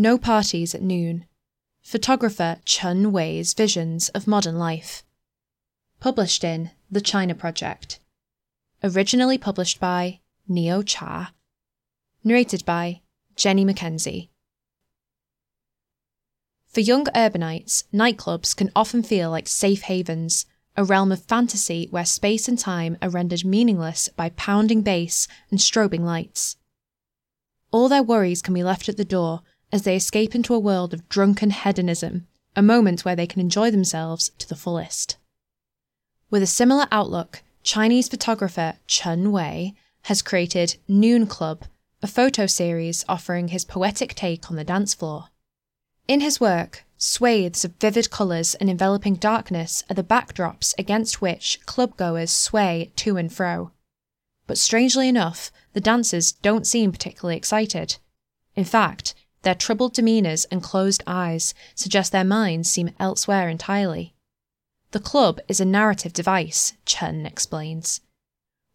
No Parties at Noon. Photographer Chen Wei's Visions of Modern Life. Published in The China Project. Originally published by Neocha. Narrated by Jenny McKenzie. For young urbanites, nightclubs can often feel like safe havens, a realm of fantasy where space and time are rendered meaningless by pounding bass and strobing lights. All their worries can be left at the door as they escape into a world of drunken hedonism, a moment where they can enjoy themselves to the fullest. With a similar outlook, Chinese photographer Chen Wei has created Noon Club, a photo series offering his poetic take on the dance floor. In his work, swathes of vivid colours and enveloping darkness are the backdrops against which clubgoers sway to and fro. But strangely enough, the dancers don't seem particularly excited. In fact, their troubled demeanours and closed eyes suggest their minds seem elsewhere entirely. The club is a narrative device, Chen explains.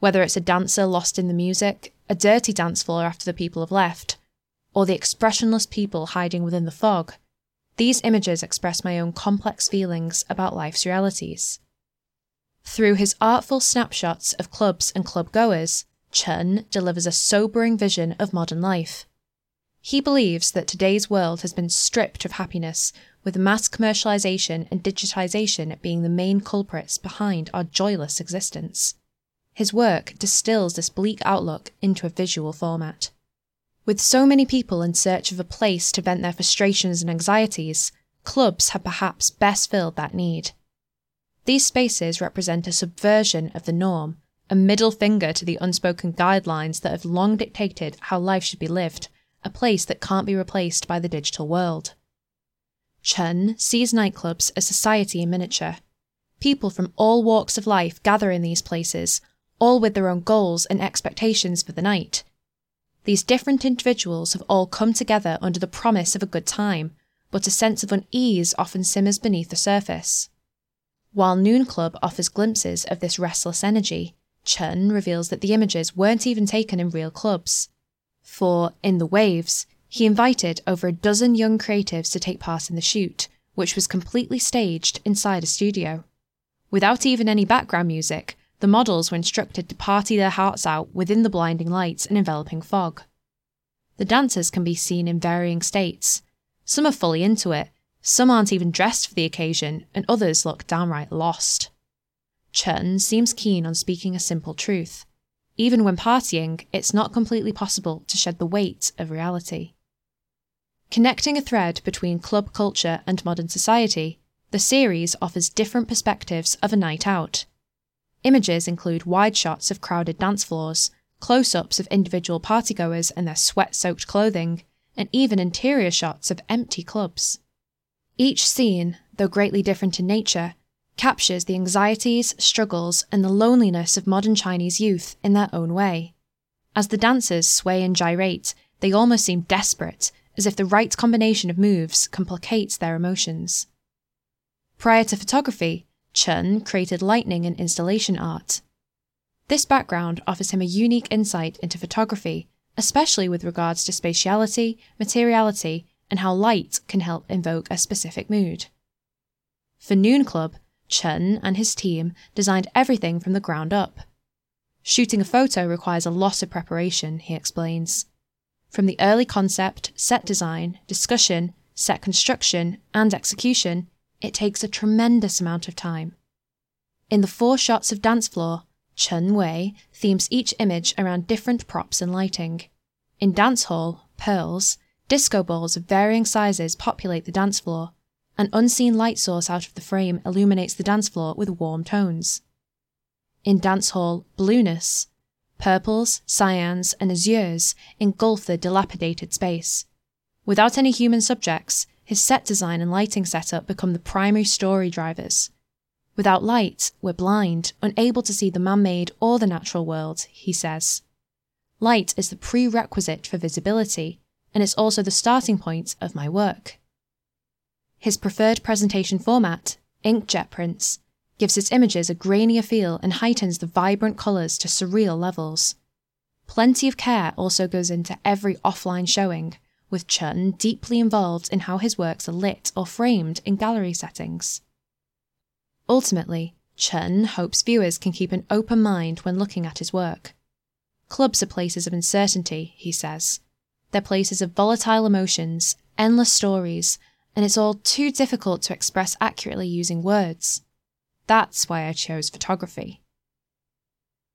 Whether it's a dancer lost in the music, a dirty dance floor after the people have left, or the expressionless people hiding within the fog, these images express my own complex feelings about life's realities. Through his artful snapshots of clubs and club goers, Chen delivers a sobering vision of modern life. He believes that today's world has been stripped of happiness, with mass commercialization and digitization being the main culprits behind our joyless existence. His work distills this bleak outlook into a visual format. With so many people in search of a place to vent their frustrations and anxieties, clubs have perhaps best filled that need. These spaces represent a subversion of the norm, a middle finger to the unspoken guidelines that have long dictated how life should be lived a place that can't be replaced by the digital world. Chen sees nightclubs as society in miniature. People from all walks of life gather in these places, all with their own goals and expectations for the night. These different individuals have all come together under the promise of a good time, but a sense of unease often simmers beneath the surface. While Noon Club offers glimpses of this restless energy, Chen reveals that the images weren't even taken in real clubs for In the Waves, he invited over a dozen young creatives to take part in the shoot, which was completely staged inside a studio. Without even any background music, the models were instructed to party their hearts out within the blinding lights and enveloping fog. The dancers can be seen in varying states. Some are fully into it, some aren't even dressed for the occasion, and others look downright lost. Chen seems keen on speaking a simple truth. Even when partying, it's not completely possible to shed the weight of reality. Connecting a thread between club culture and modern society, the series offers different perspectives of a night out. Images include wide shots of crowded dance floors, close ups of individual partygoers and their sweat soaked clothing, and even interior shots of empty clubs. Each scene, though greatly different in nature, captures the anxieties, struggles, and the loneliness of modern Chinese youth in their own way. As the dancers sway and gyrate, they almost seem desperate, as if the right combination of moves complicates their emotions. Prior to photography, Chen created lighting and installation art. This background offers him a unique insight into photography, especially with regards to spatiality, materiality, and how light can help invoke a specific mood. For Noon Club, Chen and his team designed everything from the ground up. Shooting a photo requires a lot of preparation, he explains. From the early concept, set design, discussion, set construction, and execution, it takes a tremendous amount of time. In the four shots of dance floor, Chen Wei themes each image around different props and lighting. In dance hall, pearls, disco balls of varying sizes populate the dance floor, an unseen light source out of the frame illuminates the dance floor with warm tones. In dance hall, blueness, purples, cyans, and azures engulf the dilapidated space. Without any human subjects, his set design and lighting setup become the primary story drivers. Without light, we're blind, unable to see the man made or the natural world, he says. Light is the prerequisite for visibility, and it's also the starting point of my work. His preferred presentation format, inkjet prints, gives his images a grainier feel and heightens the vibrant colours to surreal levels. Plenty of care also goes into every offline showing, with Chen Wei deeply involved in how his works are lit or framed in gallery settings. Ultimately, Chen Wei hopes viewers can keep an open mind when looking at his work. Clubs are places of uncertainty, he says. They're places of volatile emotions, endless stories, and it's all too difficult to express accurately using words. That's why I chose photography.